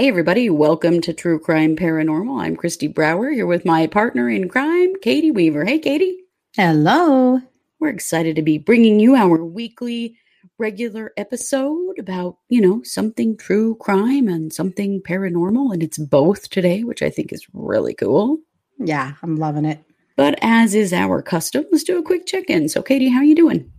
Hey, everybody, welcome to True Crime Paranormal. I'm Kristi Brower here with my partner in crime, Katie Weaver. Hey, Katie. Hello. We're excited to be bringing you our weekly regular episode about, you know, something true crime and something paranormal. And it's both today, which I think is really cool. Yeah, I'm loving it. But as is our custom, let's do a quick check in. So, Katie, how are you doing?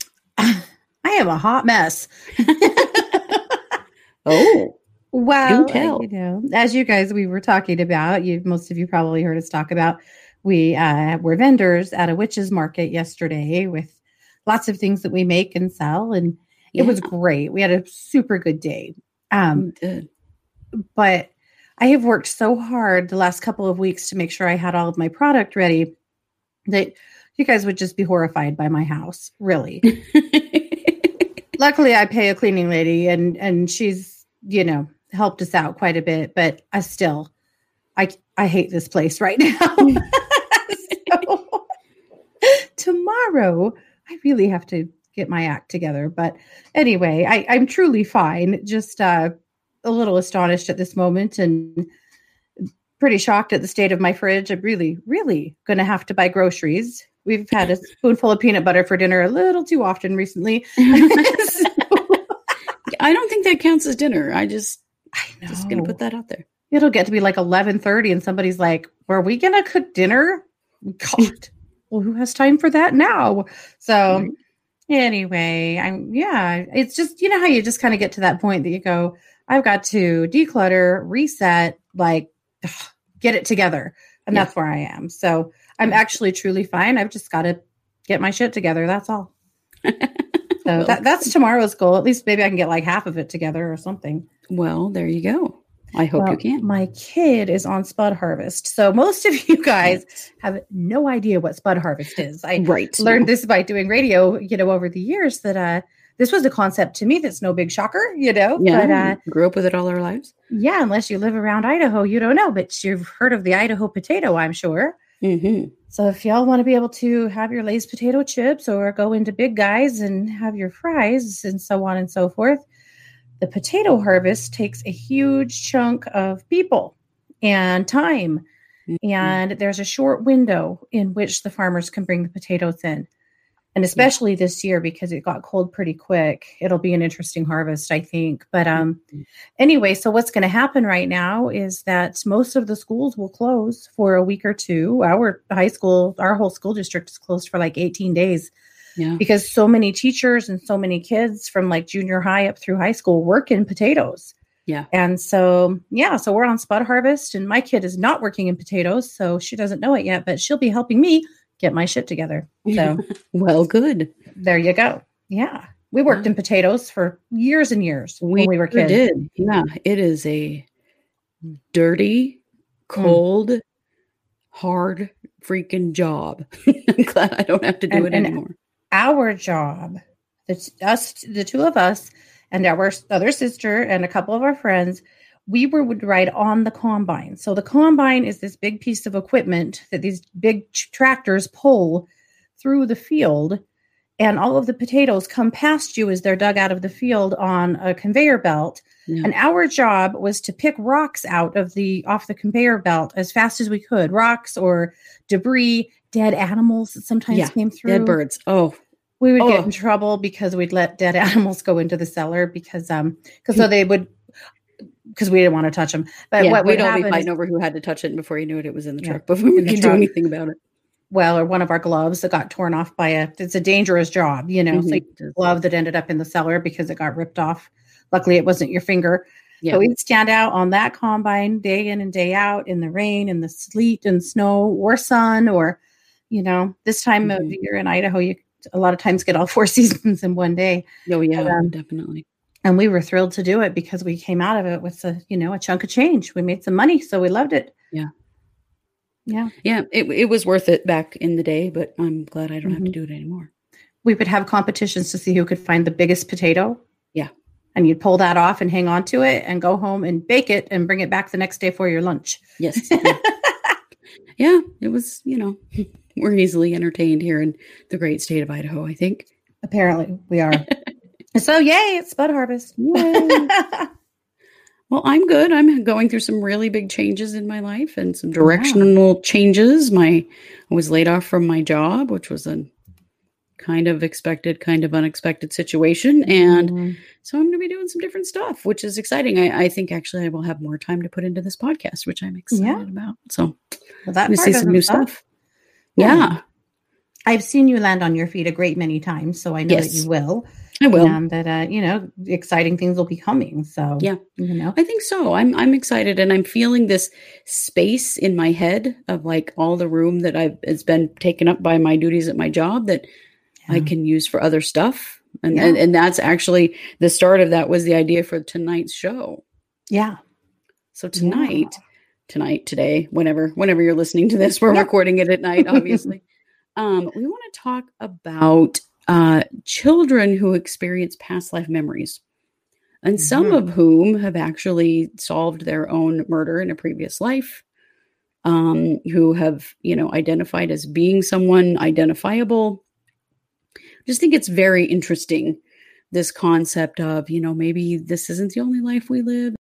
I am a hot mess. oh, Well, tell. you know, as you guys we were talking about, you most of you probably heard us talk about. We uh, were vendors at a witches market yesterday with lots of things that we make and sell, and it was great. We had a super good day. Um, but I have worked so hard the last couple of weeks to make sure I had all of my product ready that you guys would just be horrified by my house, really. luckily I pay a cleaning lady and and she's you know helped us out quite a bit but I still I I hate this place right now. So, tomorrow I really have to get my act together but anyway I I'm truly fine just uh a little astonished at this moment and pretty shocked at the state of my fridge. I'm really really going to have to buy groceries. We've had a spoonful of peanut butter for dinner a little too often recently. I don't think that counts as dinner. I just. Just gonna put that out there. It'll get to be like eleven thirty, and somebody's like, "Were we gonna cook dinner?" God, well, who has time for that now? So, anyway, I'm yeah. It's just you know how you just kind of get to that point that you go, "I've got to declutter, reset, like get it together," and Yeah. that's where I am. So, I'm actually truly fine. I've just got to get my shit together. That's all. So Well, that, that's tomorrow's goal. At least maybe I can get like half of it together or something. Well, there you go. I hope Well, you can. My kid is on Spud Harvest. So most of you guys have no idea what Spud Harvest is. I right. learned this by doing radio, you know, over the years that uh this was a concept to me that's no big shocker, you know. Yeah, But uh grew up with it all our lives. yeah, unless you live around Idaho, you don't know. But you've heard of the Idaho potato, I'm sure. hmm So if y'all want to be able to have your Lay's potato chips or go into Big Guys and have your fries and so on and so forth, the potato harvest takes a huge chunk of people and time. Mhm. And there's a short window in which the farmers can bring the potatoes in. And especially this year because it got cold pretty quick, it'll be an interesting harvest, I think. But um, Mhm. anyway, so what's going to happen right now is that most of the schools will close for a week or two. Our high school, our whole school district is closed for like 18 days Yeah. because so many teachers and so many kids from like junior high up through high school work in potatoes. Yeah. And so, yeah, so we're on spud harvest, and my kid is not working in potatoes, so she doesn't know it yet, but she'll be helping me get my shit together. So well, good. there you go. Yeah. We worked Yeah. in potatoes for years and years when we were kids. did. Yeah, it is a dirty, Hmm. cold, hard freaking job. I'm glad I don't have to do And- it and- anymore. Our job, it's us, the two of us, and our other sister and a couple of our friends, we were would ride on the combine. So the combine is this big piece of equipment that these big tr- tractors pull through the field, and all of the potatoes come past you as they're dug out of the field on a conveyor belt. Yeah. And our job was to pick rocks out of the off the conveyor belt as fast as we could, rocks or debris, dead animals that sometimes Yeah, came through Dead birds. Oh, we would Oh. get in trouble because we'd let dead animals go into the cellar because um because so they would because we didn't want to touch them. But yeah, what we'd all be fighting over who had to touch it, before you knew it, it was in the Yeah, truck before we could do anything about it. well, or one of our gloves that got torn off by a it's a dangerous job, you know. So you glove that ended up in the cellar because it got ripped off. Luckily it wasn't your finger. Yeah. But we'd stand out on that combine day in and day out in the rain and the sleet and snow or sun or you know, this time of Mhm. year in Idaho you a lot of times get all four seasons in one day. Oh yeah, um, definitely. and we were thrilled to do it because we came out of it with a you know a chunk of change we made some money so we loved it Yeah. yeah Yeah, it it was worth it back in the day, but I'm glad I don't have to Mhm. do it anymore. we would have competitions to see who could find the biggest potato Yeah. and you'd pull that off and hang on to it and go home and bake it and bring it back the next day for your lunch Yes. yeah. yeah, it was. You know, we're easily entertained here in the great state of Idaho. I think. apparently we are so yay it's bud harvest Well, I'm good. I'm going through some really big changes in my life and some directional changes. My I was laid off from my job, which was a kind of expected, kind of unexpected situation. And Mhm. so I'm going to be doing some different stuff, which is exciting. I, I think actually I will have more time to put into this podcast, which I'm excited Yeah. about. So Well, that we part see some new stuff. Yeah. Yeah, I've seen you land on your feet a great many times, so I know that you will. I will. And that uh, you know, exciting things will be coming. So Yeah. you know. I think so. I'm I'm excited and I'm feeling this space in my head of like all the room that I've it's been taken up by my duties at my job that I can use for other stuff. And, Yeah. and and that's actually the start of that was the idea for tonight's show. Yeah. So tonight, tonight, today, whenever whenever you're listening to this, we're Yeah. recording it at night, obviously. um, we want to talk about uh, children who experience past life memories, and some Mhm. of whom have actually solved their own murder in a previous life. Um, who have you know identified as being someone identifiable. I just think it's very interesting this concept of you know maybe this isn't the only life we live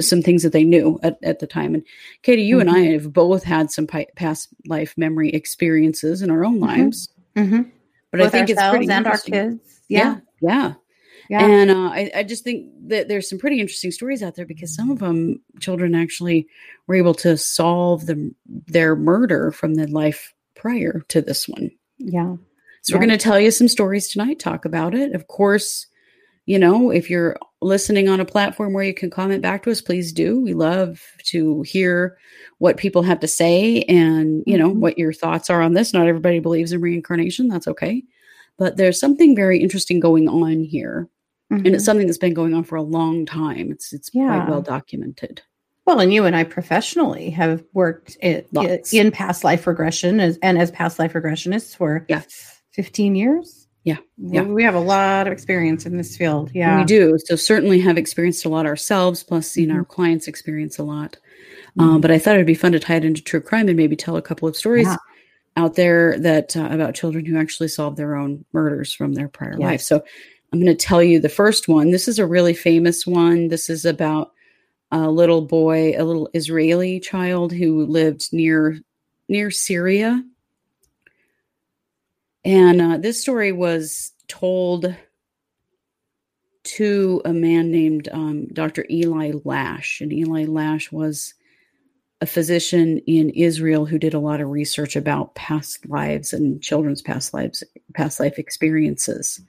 some things that they knew at, at the time. And Katie, you and I have both had some pi- past life memory experiences in our own Mhm. lives. Mm-hmm. But I think it's pretty and our kids. Yeah, Yeah. yeah. Yeah. And uh, I, I just think that there's some pretty interesting stories out there because some of them children actually were able to solve the, their murder from the life prior to this one. Yeah. So we're going to tell you some stories tonight, talk about it. Of course, you know, if you're listening on a platform where you can comment back to us, please do. We love to hear what people have to say and, you know, Mhm. what your thoughts are on this. Not everybody believes in reincarnation. That's okay. But there's something very interesting going on here. And Mhm. it's something that's been going on for a long time. It's it's quite well documented. Well, and you and I professionally have worked in, Lots. in past life regression as, and as past life regressionists for Yeah. 15 years. Yeah. We- Yeah. We have a lot of experience in this field. Yeah. We do. So certainly have experienced a lot ourselves, plus seen Mhm. our clients experience a lot. Mhm. Um, but I thought it'd be fun to tie it into true crime and maybe tell a couple of stories Yeah. out there that uh, about children who actually solved their own murders from their prior Yes. life. So I'm going to tell you the first one. This is a really famous one. This is about a little boy, a little Israeli child who lived near near Syria. And uh, this story was told to a man named um, Dr. Eli Lasch. And Eli Lasch was a physician in Israel who did a lot of research about past lives and children's past lives, past life experiences.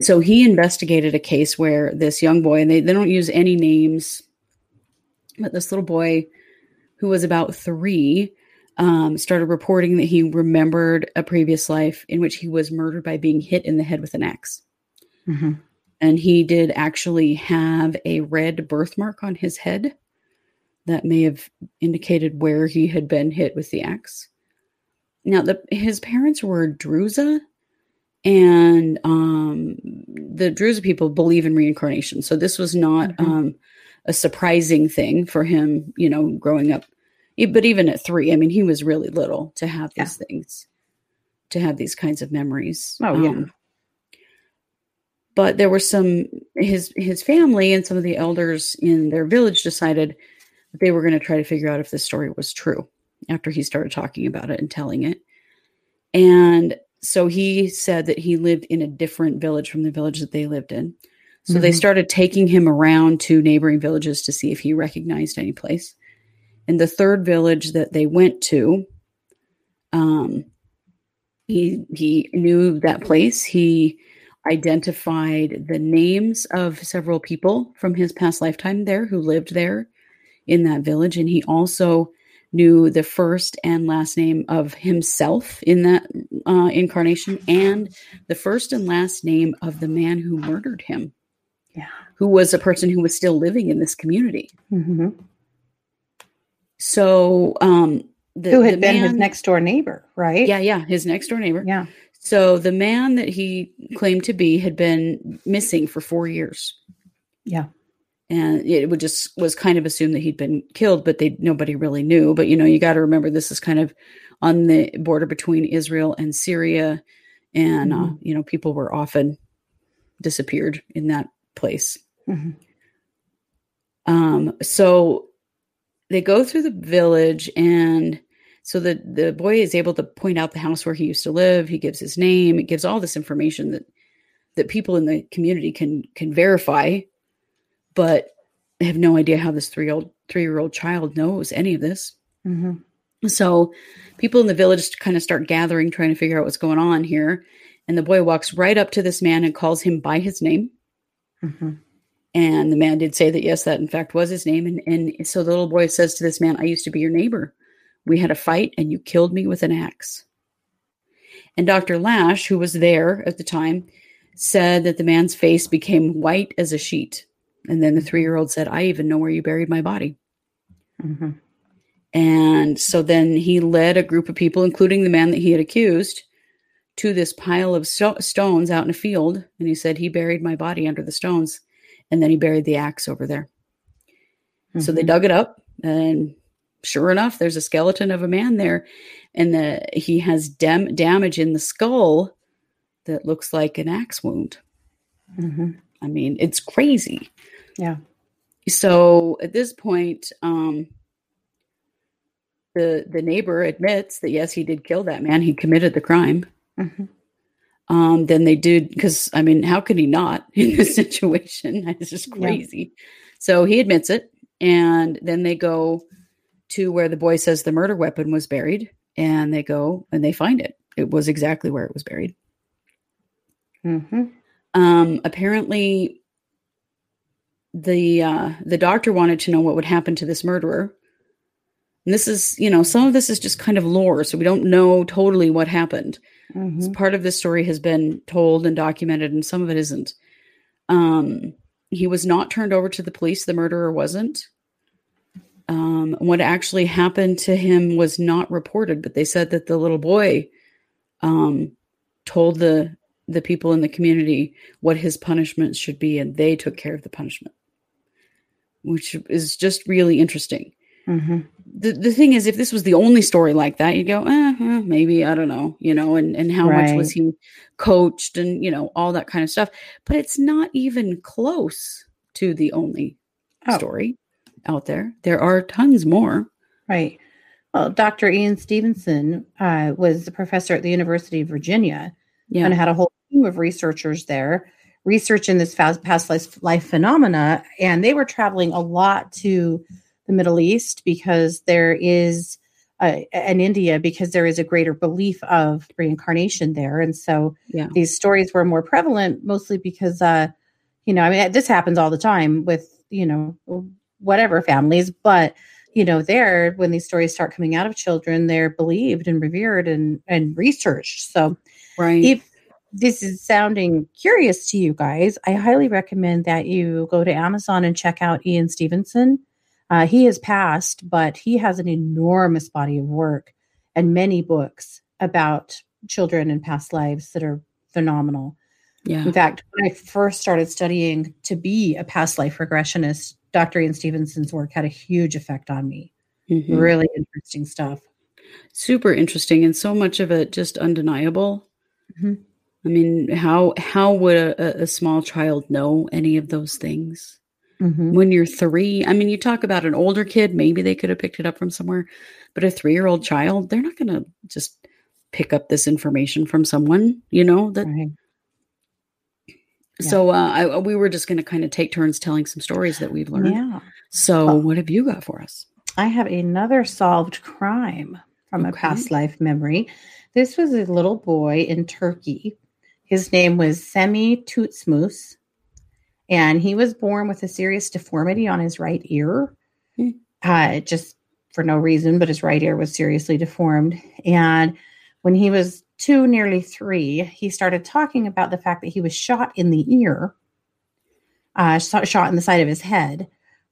So he investigated a case where this young boy, and they, they don't use any names, but this little boy who was about three um, started reporting that he remembered a previous life in which he was murdered by being hit in the head with an axe. Mhm. And he did actually have a red birthmark on his head that may have indicated where he had been hit with the axe. Now, the, his parents were Druza, and um, the Druza people believe in reincarnation. So this was not Mhm. um, a surprising thing for him, you know, growing up. But even at three, I mean, he was really little to have Yeah. these things, to have these kinds of memories. Oh, yeah. Um, but there were some his his family and some of the elders in their village decided that they were going to try to figure out if this story was true after he started talking about it and telling it and so he said that he lived in a different village from the village that they lived in so they Mhm. started taking him around to neighboring villages to see if he recognized any place in the third village that they went to um he he knew that place he identified the names of several people from his past lifetime there who lived there in that village and he also knew the first and last name of himself in that uh, incarnation and the first and last name of the man who murdered him Yeah. who was a person who was still living in this community Mhm. So um the, Who had the been his next door neighbor, right? yeah yeah his next door neighbor Yeah. so the man that he claimed to be had been missing for four years Yeah. and it would just was kind of assumed that he'd been killed, but they nobody really knew. But you know, you got to remember this is kind of on the border between Israel and Syria, and uh, Mhm. uh, you know, people were often disappeared in that place. Mhm. Um, so they go through the village, and so the the boy is able to point out the house where he used to live. He gives his name. It gives all this information that that people in the community can can verify, but they have no idea how this three old three year old child knows any of this. Mhm. So people in the village kind of start gathering, trying to figure out what's going on here. And the boy walks right up to this man and calls him by his name. Mhm. And the man did say that, yes, that in fact was his name. And, and so the little boy says to this man, I used to be your neighbor. We had a fight and you killed me with an axe. And Dr. Lasch, who was there at the time, said that the man's face became white as a sheet. And then the three year old said, I even know where you buried my body. Mhm. And so then he led a group of people, including the man that he had accused, to this pile of sto- stones out in a field. And he said, He buried my body under the stones. And then he buried the axe over there. So they Mhm. dug it up, and sure enough, there's a skeleton of a man there. And the, he has dam- damage in the skull that looks like an axe wound. Mhm. I mean, it's crazy. Yeah. So at this point, um, the the neighbor admits that yes, he did kill that man. He committed the crime. Mhm. Um, then they did because I mean, how could he not in this situation? It's just Yeah. crazy. So he admits it, and then they go to where the boy says the murder weapon was buried, and they go and they find it. It was exactly where it was buried. Mhm. Um, apparently, the uh, the doctor wanted to know what would happen to this murderer. And this is, you know, some of this is just kind of lore, so we don't know totally what happened. Mhm. Part of this story has been told and documented, and some of it isn't. Um, he was not turned over to the police. The murderer wasn't. Um, what actually happened to him was not reported, but they said that the little boy um, told the the people in the community what his punishment should be, and they took care of the punishment, which is just really interesting. Mhm. The the thing is, if this was the only story like that, you'd go, eh, eh, maybe I don't know, you know, and and how much was he coached, and you know, all that kind of stuff. But it's not even close to the only Oh. story out there. There are tons more. Right. Well, Dr. Ian Stevenson uh, was a professor at the University of Virginia Yeah, and had a whole team of researchers there researching this fast, past life, life phenomena. And they were traveling a lot to the Middle East because there is, uh, in India, because there is a greater belief of reincarnation there. And so yeah, these stories were more prevalent mostly because, uh, you know, I mean, this happens all the time with, you know, whatever families, but you know, there when these stories start coming out of children, they're believed and revered and and researched. So right. if this is sounding curious to you guys, I highly recommend that you go to Amazon and check out Ian Stevenson. Uh, he has passed, but he has an enormous body of work and many books about children and past lives that are phenomenal. yeah, In fact, when I first started studying to be a past life regressionist, Dr. Ian Stevenson's work had a huge effect on me. Mhm. Really interesting stuff. super interesting, and so much of it just undeniable. Mhm. I mean, how how would a- a small child know any of those things? Mhm. when you're three i mean you talk about an older kid maybe they could have picked it up from somewhere but a three year old child they're not going to just pick up this information from someone you know that Right. so uh, I, we were just going to kind of take turns telling some stories that we've learned Yeah. so Well- what have you got for us I have another solved crime from a past life memory. This was a little boy in Turkey. His name was Semih Tutusmus, and he was born with a serious deformity on his right ear. Hmm. Uh, just for no reason, but his right ear was seriously deformed. And when he was two, nearly three, he started talking about the fact that he was shot in the ear, uh, shot in the side of his head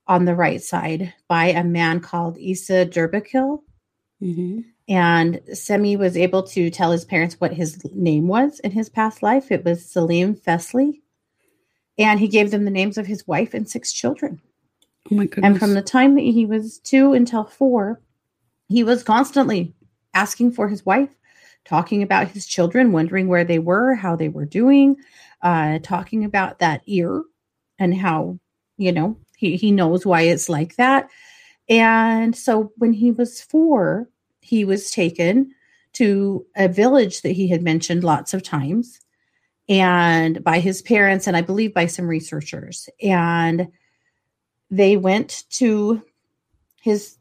on the right side by a man called Isa Dirbekli. mm-hmm. And Semih was able to tell his parents what his name was in his past life. It was Selim Fesli. And he gave them the names of his wife and six children. Oh my goodness. And from the time that he was two until four, he was constantly asking for his wife, talking about his children, wondering where they were, how they were doing, uh, talking about that ear and how, you know, he, he knows why it's like that. And so when he was four, he was taken to a village that he had mentioned lots of times and by his parents and I believe by some researchers. And they went to his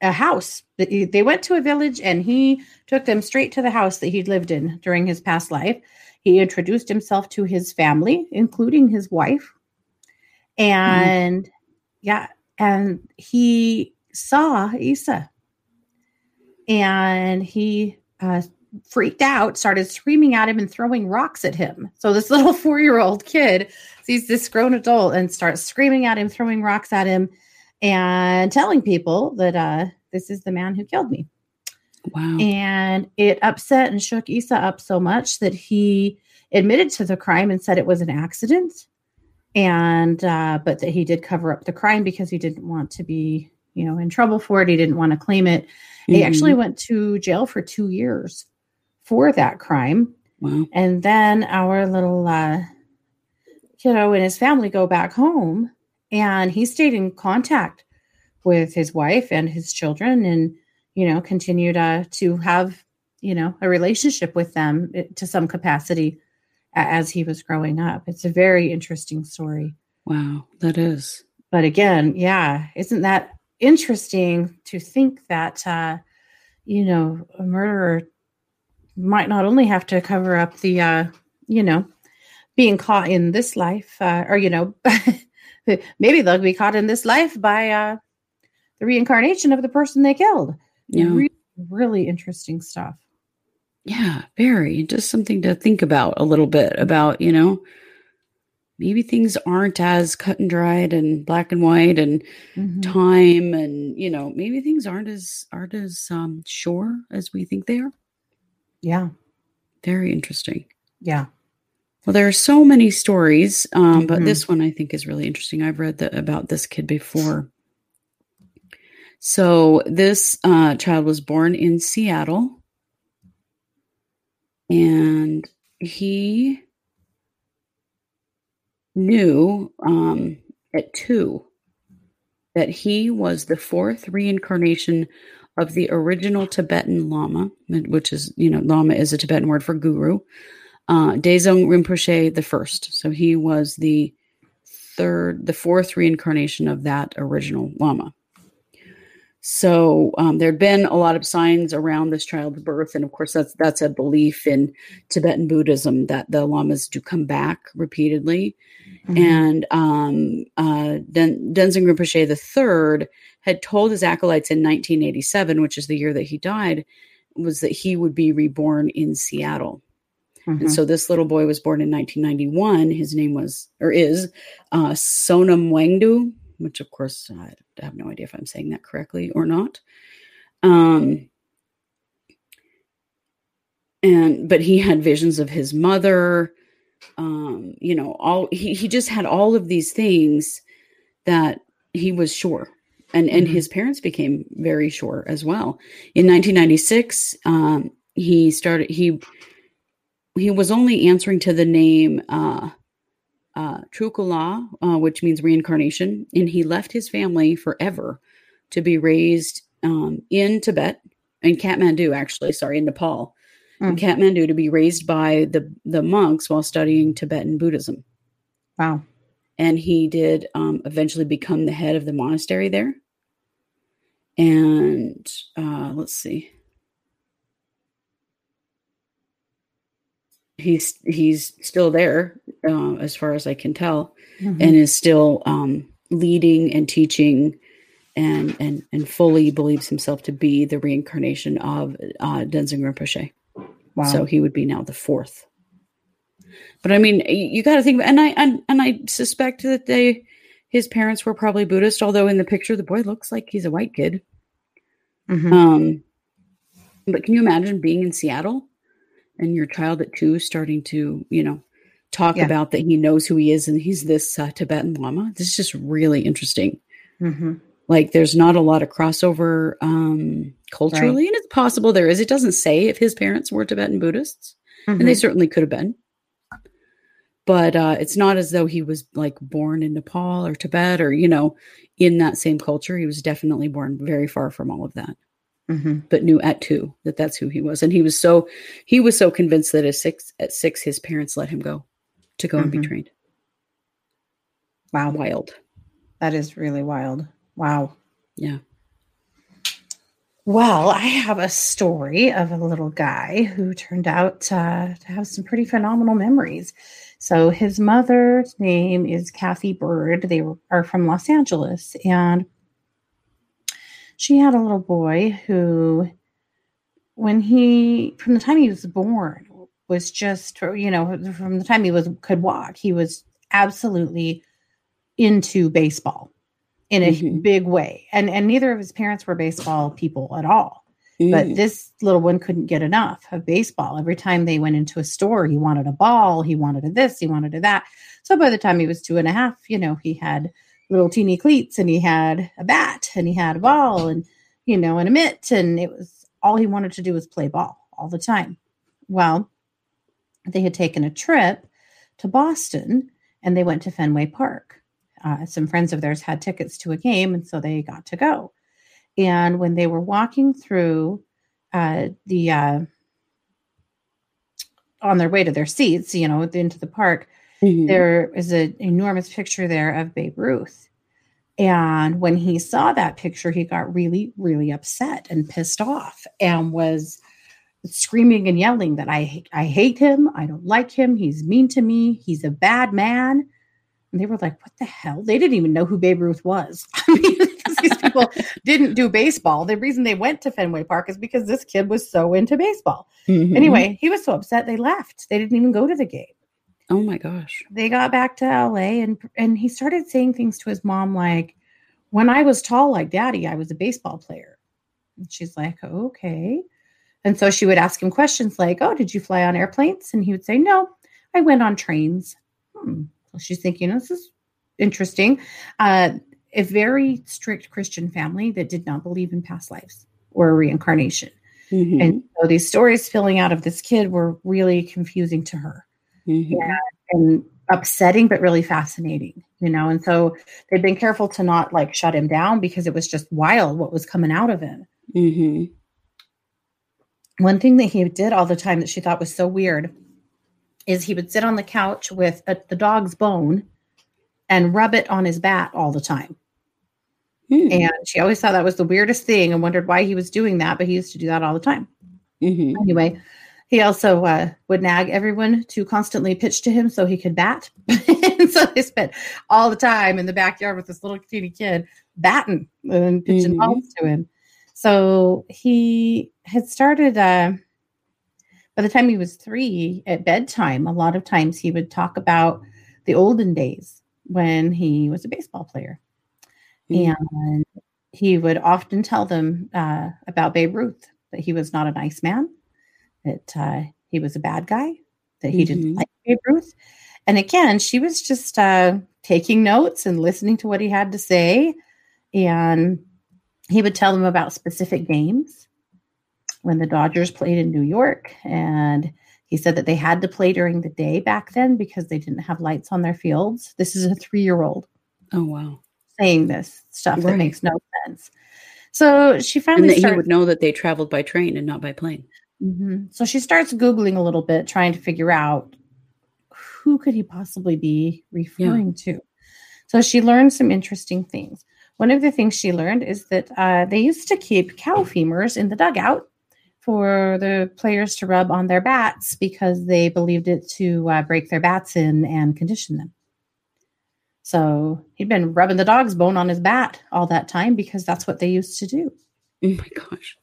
a house. They went to a village and he took them straight to the house that he'd lived in during his past life. He introduced himself to his family, including his wife. And mm-hmm. yeah, and he saw Isa. And he uh, freaked out, started screaming at him and throwing rocks at him. So this little four year old kid sees this grown adult and starts screaming at him, throwing rocks at him, and telling people that uh, this is the man who killed me. Wow. And it upset and shook Isa up so much that he admitted to the crime and said it was an accident. And, uh, but that he did cover up the crime because he didn't want to be, you know, in trouble for it. He didn't want to claim it. Mm-hmm. He actually went to jail for two years for that crime. Wow. And then our little uh, kiddo and his family go back home, and he stayed in contact with his wife and his children, and you know continued uh, to have you know a relationship with them eh, to some capacity as he was growing up. It's a very interesting story. Wow, that is. But again, yeah, isn't that interesting to think that uh, you know a murderer might not only have to cover up the, uh, you know, being caught in this life, uh, or, you know, maybe they'll be caught in this life by uh, the reincarnation of the person they killed. Yeah. Really, really interesting stuff. Yeah, very. Just something to think about a little bit about, you know, maybe things aren't as cut and dried and black and white and mm-hmm. time and you know maybe things aren't as aren't as um sure as we think they are yeah. Very interesting. Yeah. Well, there are so many stories, um, mm-hmm. but this one I think is really interesting. I've read the, about this kid before. So, this uh, child was born in Seattle, and he knew um, at two that he was the fourth reincarnation of the original Tibetan Lama, which is, you know, Lama is a Tibetan word for guru, uh, Dezhung Rinpoche the first. So he was the third, the fourth reincarnation of that original Lama. So um, there had been a lot of signs around this child's birth, and of course that's that's a belief in Tibetan Buddhism that the lamas do come back repeatedly. Mm-hmm. And um, uh, Den- Denzin Rinpoche the third had told his acolytes in 1987, which is the year that he died, was that he would be reborn in Seattle. Mm-hmm. And so this little boy was born in 1991. His name was, or is, uh, Sonam Wangdu, which of course I have no idea if I'm saying that correctly or not. Um, and but he had visions of his mother. Um, you know, all he he just had all of these things that he was sure and and mm-hmm. his parents became very sure as well. In 1996, um, he started he he was only answering to the name uh, uh, Trukula, uh, which means reincarnation, and he left his family forever to be raised um, in Tibet, in Kathmandu, actually, sorry, in Nepal, mm. in Kathmandu, to be raised by the the monks while studying Tibetan Buddhism. Wow! And he did um, eventually become the head of the monastery there and uh, let's see. He's he's still there, uh, as far as I can tell, mm-hmm. and is still um, leading and teaching, and and and fully believes himself to be the reincarnation of uh, Denzin Rinpoche. Wow. So he would be now the fourth. But I mean, you got to think, and I and, and I suspect that they his parents were probably Buddhist, although in the picture the boy looks like he's a white kid. Mm-hmm. Um, but can you imagine being in Seattle and your child at two starting to, you know, talk Yeah. about that he knows who he is and he's this uh, Tibetan Lama. This is just really interesting. Mm-hmm. Like there's not a lot of crossover um, culturally, and it's possible there is. It doesn't say if his parents were Tibetan Buddhists, and Mm-hmm. they certainly could have been. But uh, it's not as though he was like born in Nepal or Tibet or you know in that same culture. He was definitely born very far from all of that. Mm-hmm. but knew at two that that's who he was and he was so he was so convinced that at six at six his parents let him go to go and be Mhm. trained Wow, wild that is really wild. Wow. yeah Well, I have a story of a little guy who turned out uh, to have some pretty phenomenal memories. So, his mother's name is Cathy Byrd. They are from Los Angeles, and she had a little boy who, when he, from the time he was born, was just, you know, from the time he was could walk, he was absolutely into baseball in a Mhm. big way. And and neither of his parents were baseball people at all. But Mm. this little one couldn't get enough of baseball. Every time they went into a store, he wanted a ball, he wanted a this, he wanted a that. So by the time he was two and a half, you know, he had little teeny cleats and he had a bat and he had a ball and you know and a mitt and it was all he wanted to do was play ball all the time. Well, they had taken a trip to Boston and they went to Fenway Park. Uh, some friends of theirs had tickets to a game, and so they got to go. And when they were walking through uh, the uh, on their way to their seats, you know, into the park, Mhm. there is an enormous picture there of Babe Ruth. And when he saw that picture, he got really, really upset and pissed off and was screaming and yelling that I I hate him, I don't like him, he's mean to me, he's a bad man. And they were like, "What the hell?" They didn't even know who Babe Ruth was. I mean, these people didn't do baseball. The reason they went to Fenway Park is because this kid was so into baseball. Mhm. Anyway, he was so upset they left. They didn't even go to the game oh my gosh they got back to LA and and he started saying things to his mom like when I was tall like daddy I was a baseball player. And she's like, "Okay." And so she would ask him questions like, "Oh, did you fly on airplanes?" And he would say, "No, I went on trains." Hmm. So she's thinking, "This is interesting." Uh, a very strict Christian family that did not believe in past lives or reincarnation. Mhm. And so these stories filling out of this kid were really confusing to her Mhm. and upsetting but really fascinating you know and so they've been careful to not like shut him down because it was just wild what was coming out of him Mhm. one thing that he did all the time that she thought was so weird is he would sit on the couch with a, the dog's bone and rub it on his bat all the time Hmm. and she always thought that was the weirdest thing and wondered why he was doing that but he used to do that all the time Mhm. anyway he also uh, would nag everyone to constantly pitch to him so he could bat and so they spent all the time in the backyard with this little teeny kid batting and pitching Mhm. balls to him so he had started uh, by the time he was three at bedtime a lot of times he would talk about the olden days when he was a baseball player Mhm. and he would often tell them uh, about Babe Ruth that he was not a nice man, that uh, he was a bad guy, that he didn't Mhm. like Babe Ruth. And again, she was just uh, taking notes and listening to what he had to say. And he would tell them about specific games when the Dodgers played in New York. And he said that they had to play during the day back then because they didn't have lights on their fields. This is a three year old oh wow saying this stuff that makes no sense. So she and finally that he would know that they traveled by train and not by plane Mhm. So she starts googling a little bit, trying to figure out who could he possibly be referring to. So she learned some interesting things. One of the things she learned is that uh, they used to keep cow femurs in the dugout for the players to rub on their bats because they believed it to uh, break their bats in and condition them. So he'd been rubbing the dog's bone on his bat all that time because that's what they used to do. oh my gosh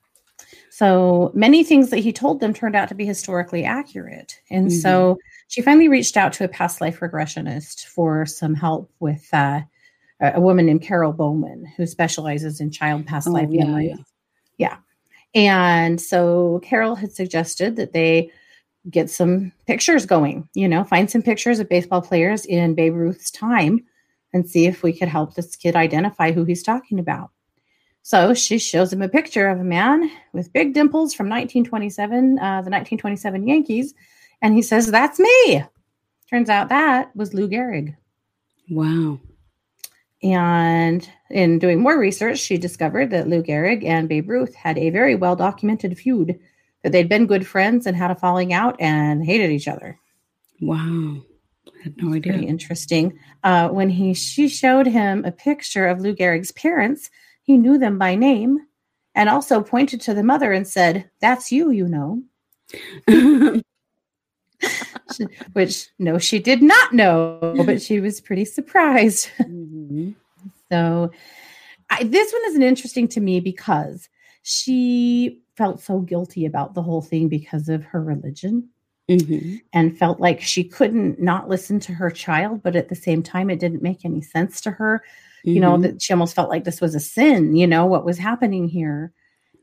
So many things that he told them turned out to be historically accurate. And so she finally reached out to a past life regressionist for some help with uh, a woman named Carol Bowman, who specializes in child past Oh, life yeah, memories. Yeah. And so Carol had suggested that they get some pictures going, you know, find some pictures of baseball players in Babe Ruth's time and see if we could help this kid identify who he's talking about. So she shows him a picture of a man with big dimples from 1927, uh, the 1927 Yankees, and he says, That's me. Turns out that was Lou Gehrig. Wow. And in doing more research, she discovered that Lou Gehrig and Babe Ruth had a very well documented feud, that they'd been good friends and had a falling out and hated each other. Wow. I had no idea. Pretty interesting. Uh, when he she showed him a picture of Lou Gehrig's parents, he knew them by name and also pointed to the mother and said, That's you, you know. Which, no, she did not know, but she was pretty surprised. Mm-hmm. so, I, this one is an interesting to me because she felt so guilty about the whole thing because of her religion. Mm-hmm. and felt like she couldn't not listen to her child, but at the same time, it didn't make any sense to her you know mm-hmm. that she almost felt like this was a sin you know what was happening here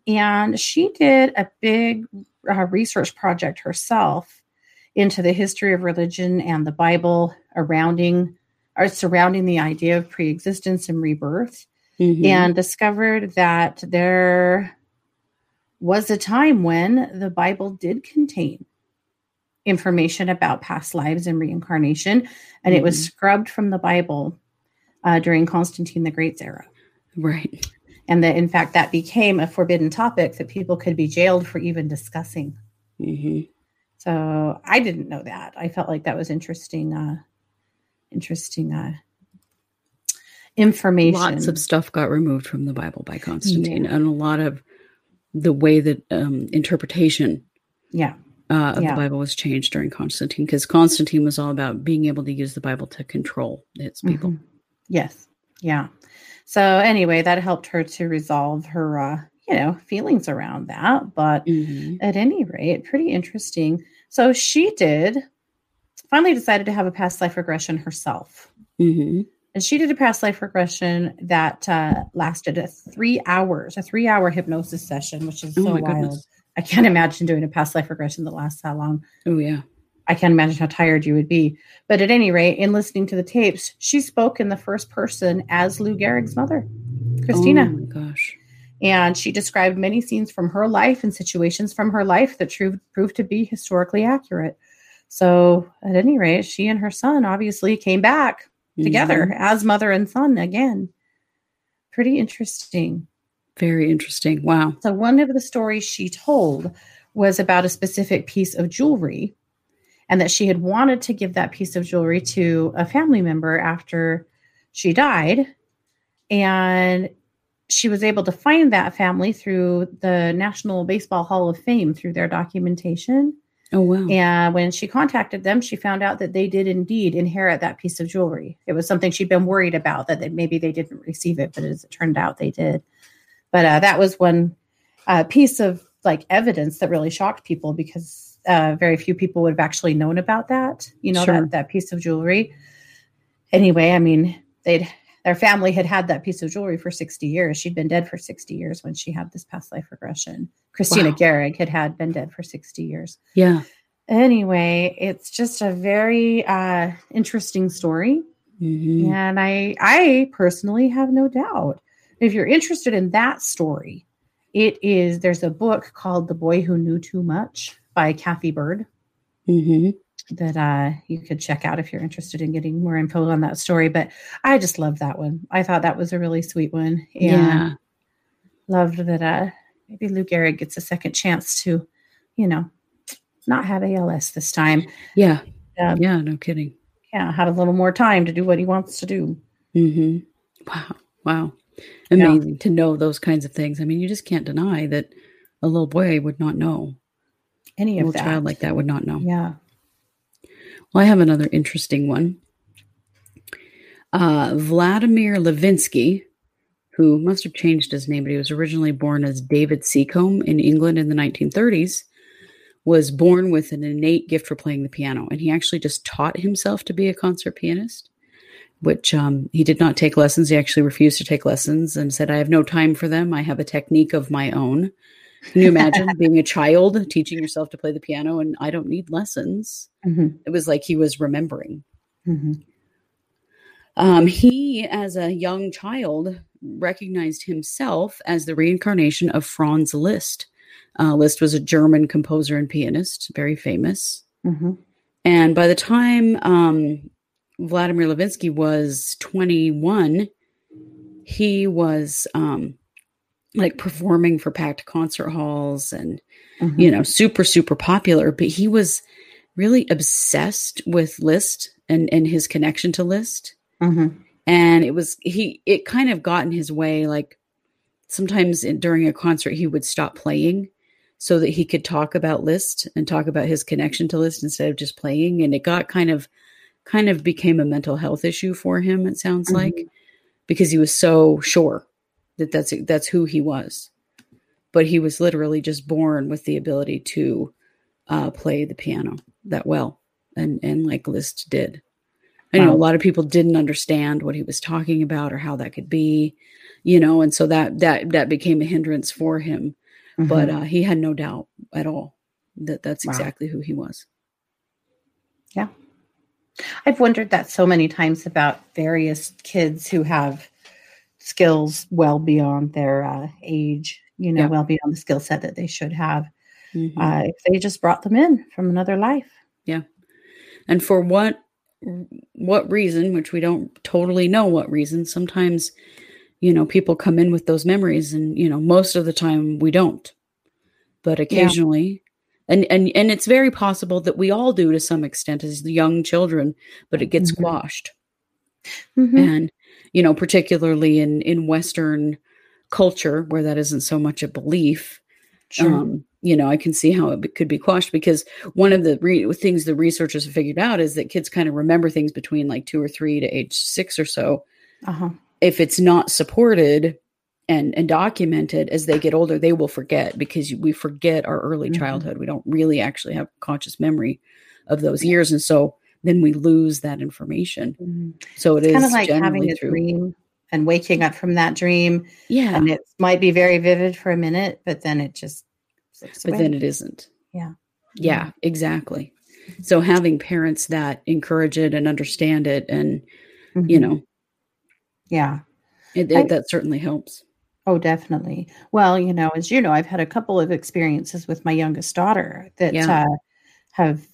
and she did a big uh, research project herself into the history of religion and the bible surrounding or surrounding the idea of pre-existence and rebirth mm-hmm. and discovered that there was a time when the bible did contain information about past lives and reincarnation and mm-hmm. it was mm-hmm. scrubbed from the bible uh, during Constantine the Great's era. Right. And that, in fact, that became a forbidden topic that people could be jailed for even discussing. Mm-hmm. So I didn't know that. I felt like that was interesting. Uh, interesting uh, information. Lots of stuff got removed from the Bible by Constantine, yeah. and a lot of the way that um, interpretation yeah. Uh, of yeah. the Bible was changed during Constantine because Constantine was all about being able to use the Bible to control its people. Mm-hmm. Yes. Yeah. So anyway, that helped her to resolve her, uh, you know, feelings around that. But mm-hmm. at any rate, pretty interesting. So she did finally decided to have a past life regression herself. Mm-hmm. And she did a past life regression that uh, lasted a three hours, a three hour hypnosis session, which is oh so wild. Goodness. I can't imagine doing a past life regression that lasts that long. Oh, yeah. I can't imagine how tired you would be. But at any rate, in listening to the tapes, she spoke in the first person as Lou Gehrig's mother, Christina. Oh my gosh. And she described many scenes from her life and situations from her life that true, proved to be historically accurate. So, at any rate, she and her son obviously came back together mm-hmm. as mother and son again. Pretty interesting. Very interesting. Wow. So, one of the stories she told was about a specific piece of jewelry and that she had wanted to give that piece of jewelry to a family member after she died. And she was able to find that family through the National Baseball Hall of Fame through their documentation. Oh, wow. And when she contacted them, she found out that they did indeed inherit that piece of jewelry. It was something she'd been worried about that maybe they didn't receive it, but as it turned out, they did. But uh, that was one uh, piece of like evidence that really shocked people because uh, very few people would have actually known about that, you know, sure. that, that piece of jewelry. Anyway, I mean, they'd, their family had had that piece of jewelry for 60 years. She'd been dead for 60 years when she had this past life regression. Christina wow. Gehrig had had been dead for 60 years. Yeah. Anyway, it's just a very uh, interesting story. Mm-hmm. And I, I personally have no doubt. If you're interested in that story, it is, there's a book called The Boy Who Knew Too Much by Cathy Byrd mm-hmm. that uh, you could check out if you're interested in getting more info on that story. But I just love that one. I thought that was a really sweet one. And yeah. loved that uh, maybe Lou Gehrig gets a second chance to, you know, not have ALS this time. Yeah. Um, yeah, no kidding. Yeah, had a little more time to do what he wants to do. Mm-hmm. Wow. Wow. Amazing yeah. to know those kinds of things. I mean, you just can't deny that a little boy would not know any of that. child like that would not know. Yeah. Well, I have another interesting one. Uh, Vladimir Levinsky, who must have changed his name, but he was originally born as David Seacombe in England in the 1930s, was born with an innate gift for playing the piano. And he actually just taught himself to be a concert pianist, which um, he did not take lessons. He actually refused to take lessons and said, I have no time for them. I have a technique of my own Can you imagine being a child teaching yourself to play the piano and I don't need lessons? Mm-hmm. It was like he was remembering. Mm-hmm. Um, he, as a young child, recognized himself as the reincarnation of Franz Liszt. Uh, Liszt was a German composer and pianist, very famous. Mm-hmm. And by the time um, Vladimir Levinsky was 21, he was um, like performing for packed concert halls and, Mm-hmm. you know, super, super popular. But he was really obsessed with Liszt and, and his connection to Liszt Mm-hmm. and it was he it kind of got in his way like sometimes in, during a concert he would stop playing so that he could talk about Liszt and talk about his connection to Liszt instead of just playing and it got kind of kind of became a mental health issue for him it sounds Mhm. like because he was so sure that that's that's who he was but he was literally just born with the ability to uh, play the piano that well and and like Liszt did I know a lot of people didn't understand what he was talking about or how that could be, you know, and so that that that became a hindrance for him. But uh, he had no doubt at all that that's Wow. exactly who he was. Yeah. I've wondered that so many times about various kids who have skills well beyond their uh, age, you know, Yeah. well beyond the skill set that they should have. Mhm. Uh, if they just brought them in from another life. Yeah. And for what what reason, which we don't totally know what reason, sometimes you know people come in with those memories, and you know most of the time we don't, but occasionally. And, and and it's very possible that we all do to some extent as young children, but it gets Mhm. squashed. Mhm. and you know particularly in in western culture where that isn't so much a belief Sure. um you know i can see how it could be quashed because one of the re- things the researchers have figured out is that kids kind of remember things between like 2 or 3 to age 6 or so uh-huh. if it's not supported and and documented as they get older they will forget because we forget our early Mhm. childhood we don't really actually have conscious memory of those years and so then we lose that information so it is kind of like having a through- dream and waking up from that dream. yeah And it might be very vivid for a minute, but then it just but away. then it isn't. Yeah. Yeah, exactly. So having parents that encourage it and understand it, and you Mhm. know, Yeah. it, I- that certainly helps. Oh, definitely. Well, you know, as you know, I've had a couple of experiences with my youngest daughter that Yeah. uh, have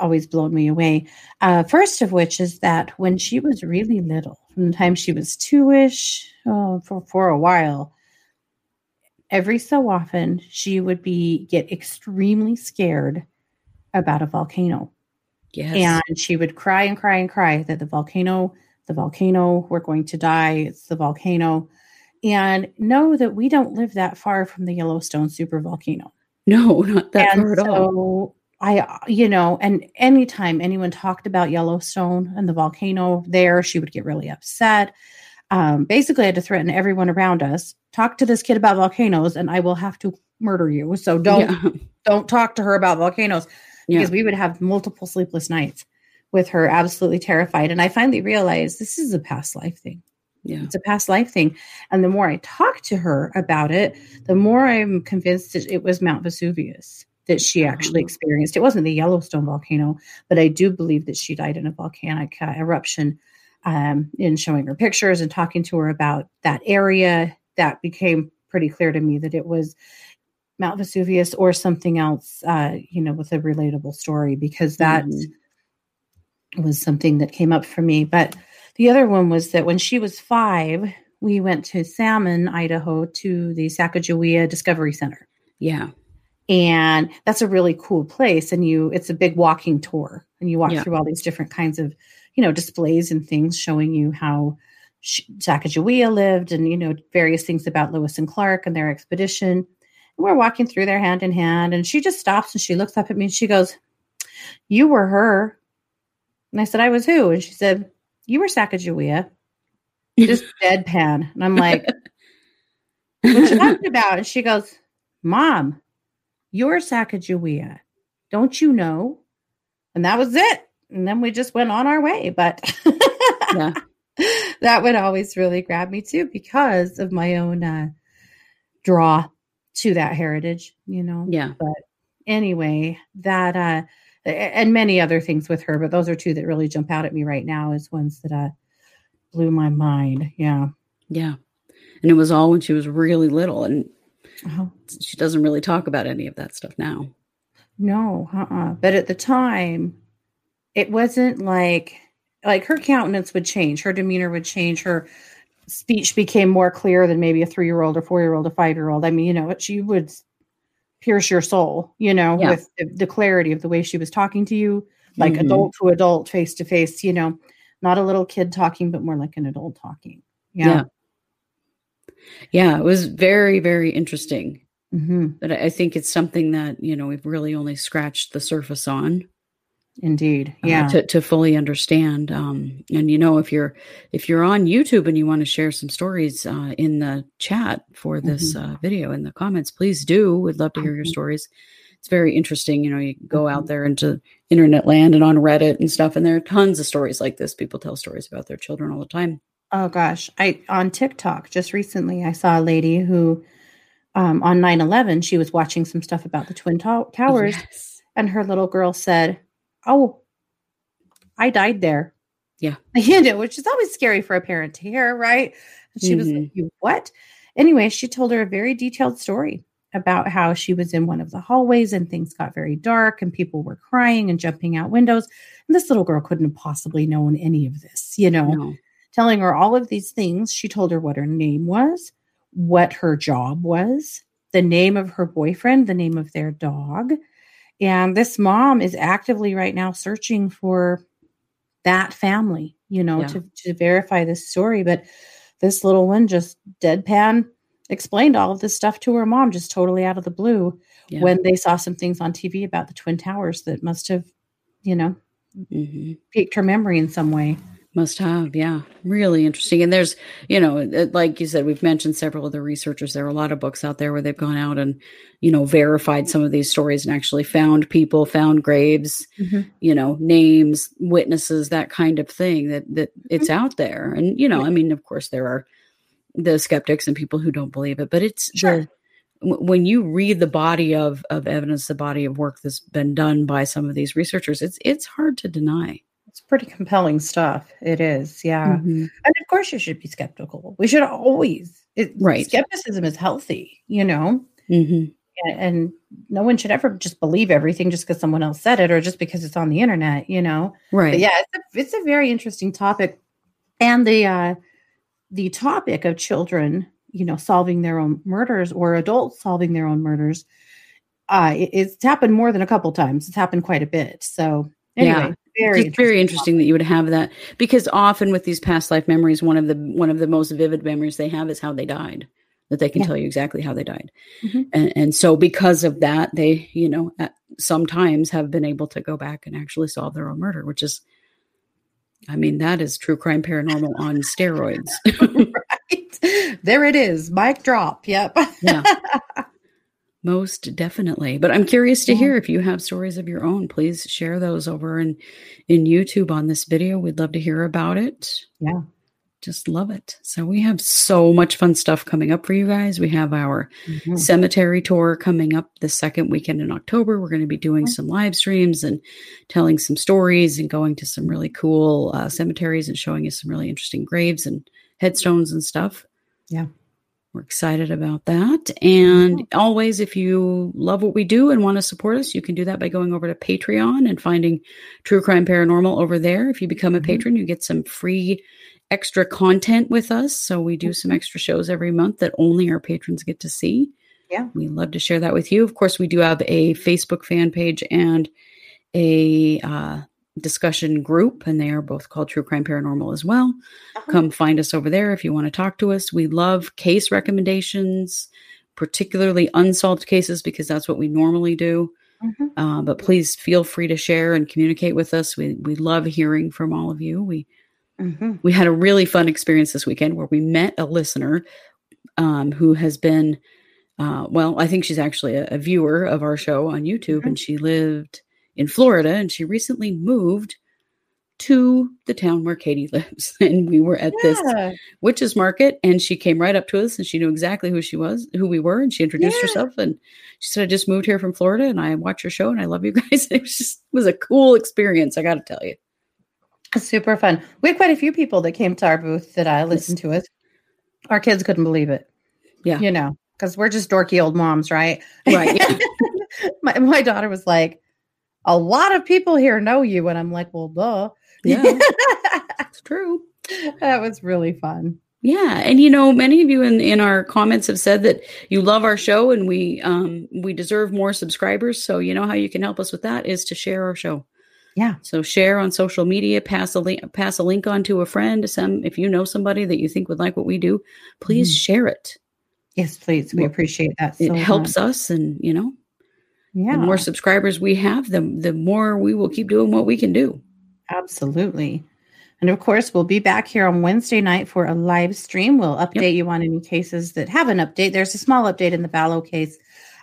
always blown me away. Uh, first of which is that when she was really little, from the time she was two-ish, oh, for for a while, every so often she would be get extremely scared about a volcano Yes. and she would cry and cry and cry that the volcano the volcano we're going to die it's the volcano and know that we don't live that far from the yellowstone super volcano no, not that and far at all. I you know and anytime anyone talked about yellowstone and the volcano there she would get really upset um, basically i had to threaten everyone around us talk to this kid about volcanoes and i will have to murder you so don't Yeah. don't talk to her about volcanoes Yeah. because we would have multiple sleepless nights with her absolutely terrified and i finally realized this is a past life thing Yeah. it's a past life thing and the more i talk to her about it the more i'm convinced that it was mount vesuvius that she actually Uh-huh. experienced it wasn't the yellowstone volcano but i do believe that she died in a volcanic uh, eruption um, in showing her pictures and talking to her about that area that became pretty clear to me that it was Mount Vesuvius or something else, uh, you know, with a relatable story, because that Mhm. was something that came up for me. But the other one was that when she was five, we went to Salmon, Idaho, to the Sacagawea Discovery Center. Yeah. And that's a really cool place. And you, it's a big walking tour, and you walk Yeah. through all these different kinds of, you know, displays and things showing you how Sacagawea lived, and you know, various things about Lewis and Clark and their expedition. And we're walking through there hand in hand, and she just stops and she looks up at me and she goes, "You were her." And I said, "I was who?" And she said, "You were Sacagawea." Just deadpan, and I'm like, "What you talking about?" And she goes, "Mom, you're Sacagawea. Don't you know?" And that was it. And then we just went on our way. But Yeah. that would always really grab me too because of my own uh, draw to that heritage, you know. Yeah. But anyway, that uh and many other things with her, but those are two that really jump out at me right now as ones that uh blew my mind. Yeah. Yeah. And it was all when she was really little and uh-huh. she doesn't really talk about any of that stuff now. No, uh-uh. But at the time, it wasn't like like her countenance would change, her demeanor would change, her speech became more clear than maybe a three year old or four year old or five year old. I mean, you know, what she would pierce your soul, you know, Yeah. with the, clarity of the way she was talking to you, like Mhm. adult to adult, face to face, you know, not a little kid talking, but more like an adult talking. Yeah. Yeah. Yeah, it was very, very interesting. hmm But I think it's something that, you know, we've really only scratched the surface on. Indeed. uh, Yeah. to, to fully understand um, and you know if you're if you're on youtube and you want to share some stories uh, in the chat for this uh, video in the comments please do we'd love to hear your stories it's very interesting you know you go out Mhm. there into internet land and on reddit and stuff and there are tons of stories like this people tell stories about their children all the time Oh gosh, I on TikTok just recently I saw a lady who um on 9/11 she was watching some stuff about the twin to- towers Yes. and her little girl said, "Oh, I died there." Yeah. You know, which is always scary for a parent to hear, right? And she was Mm-hmm. like, what?" Anyway, she told her a very detailed story about how she was in one of the hallways and things got very dark and people were crying and jumping out windows. And this little girl couldn't have possibly known any of this, you know no. Telling her all of these things. She told her what her name was, what her job was, the name of her boyfriend, the name of their dog. And this mom is actively right now searching for that family, you know, Yeah. to, to verify this story. But this little one just deadpan explained all of this stuff to her mom, just totally out of the blue, Yeah. when they saw some things on TV about the Twin Towers that must have, you know, Mhm. piqued her memory in some way. Must have, yeah. Really interesting. And there's, you know, like you said, we've mentioned several of the researchers. There are a lot of books out there where they've gone out and, you know, verified some of these stories and actually found people, found graves, mm-hmm. you know, names, witnesses, that kind of thing that that it's mm-hmm. out there. And, you know, I mean, of course there are the skeptics and people who don't believe it, but it's Sure. the when you read the body of of evidence, the body of work that's been done by some of these researchers, it's it's hard to deny. Pretty compelling stuff. It is, yeah. Mhm. And of course, you should be skeptical. We should always, it, Right. Skepticism is healthy, you know, Mhm. and, and no one should ever just believe everything just because someone else said it or just because it's on the internet, you know. Right. But yeah, it's a, it's a very interesting topic, and the uh, the topic of children, you know, solving their own murders or adults solving their own murders. Uh, it- it's happened more than a couple times. It's happened quite a bit. So anyway, very it's very interesting that you would have that because often with these past life memories one of the one of the most vivid memories they have is how they died that they can Yeah. tell you exactly how they died Mhm. and, and so because of that they you know at sometimes have been able to go back and actually solve their own murder which is i mean that is true crime paranormal on steroids right. There it is. Mic drop. Yep. yeah most definitely but i'm curious to Yeah. hear if you have stories of your own please share those over in in youtube on this video we'd love to hear about it Yeah. just love it so we have so much fun stuff coming up for you guys we have our Mhm. cemetery tour coming up the second weekend in october we're going to be doing some live streams and telling some stories and going to some really cool uh, cemeteries and showing you some really interesting graves and headstones and stuff Yeah. We're excited about that. And always, if you love what we do and want to support us, you can do that by going over to Patreon and finding True Crime Paranormal over there. If you become a Mhm. patron, you get some free extra content with us. So we do some extra shows every month that only our patrons get to see. Yeah. We love to share that with you. Of course, we do have a Facebook fan page and a uh, discussion group, and they are both called True Crime Paranormal as well Uh-huh. come find us over there if you want to talk to us. We love case recommendations, particularly unsolved cases, because that's what we normally do. Mhm. Uh, but please feel free to share and communicate with us. We we love hearing from all of you. We Mhm. we had a really fun experience this weekend where we met a listener um, who has been, uh, well, I think she's actually a, a viewer of our show on YouTube, Mhm. and she lived in Florida, and she recently moved to the town where Katie lives. And we were at this Yeah. witches market and she came right up to us and she knew exactly who she was, who we were. And she introduced Yeah. herself and she said, I just moved here from Florida and I watch your show and I love you guys. It was just it was a cool experience. I got to tell you. Super fun. We had quite a few people that came to our booth that I listened to us. Our kids couldn't believe it. Yeah. You know, because we're just dorky old moms, right? Right. Yeah. my, my daughter was like, a lot of people here know you. And I'm like, well, duh. Yeah. it's true. that was really fun. Yeah, and you know, many of you in in our comments have said that you love our show and we um we deserve more subscribers. So you know how you can help us with that is to share our show. Yeah. So share on social media, pass a link pass a link on to a friend, some if you know somebody that you think would like what we do, please Mhm. share it. Yes, please. We Well, appreciate that. It helps much. us and you know, Yeah. the more subscribers we have, the the more we will keep doing what we can do. Absolutely. And of course, we'll be back here on Wednesday night for a live stream. We'll update you on any cases that have an update. There's a small update in the Ballo case.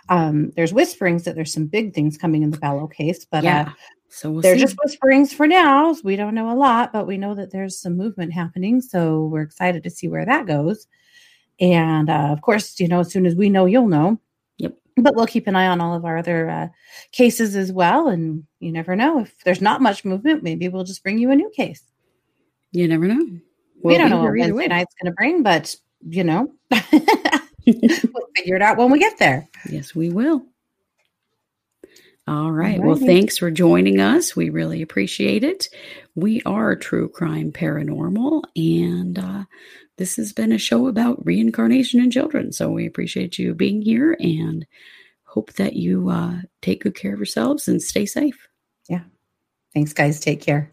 Um, there's whisperings that there's some big things coming in the Ballo case, but yeah. uh, so we'll they're see. just whisperings for now. We don't know a lot, but we know that there's some movement happening. So we're excited to see where that goes. And uh, of course, you know, as soon as we know, you'll know. But we'll keep an eye on all of our other uh, cases as well. And you never know if there's not much movement, maybe we'll just bring you a new case. you never know. we don't know what Wednesday way. night's going to bring, but you know, we'll figure it out when we get there. Yes, we will. All right. Well, thanks for joining us. We really appreciate it. We are True Crime Paranormal, and uh, this has been a show about reincarnation in children. So we appreciate you being here and hope that you uh, take good care of yourselves and stay safe. Yeah. Thanks, guys. Take care.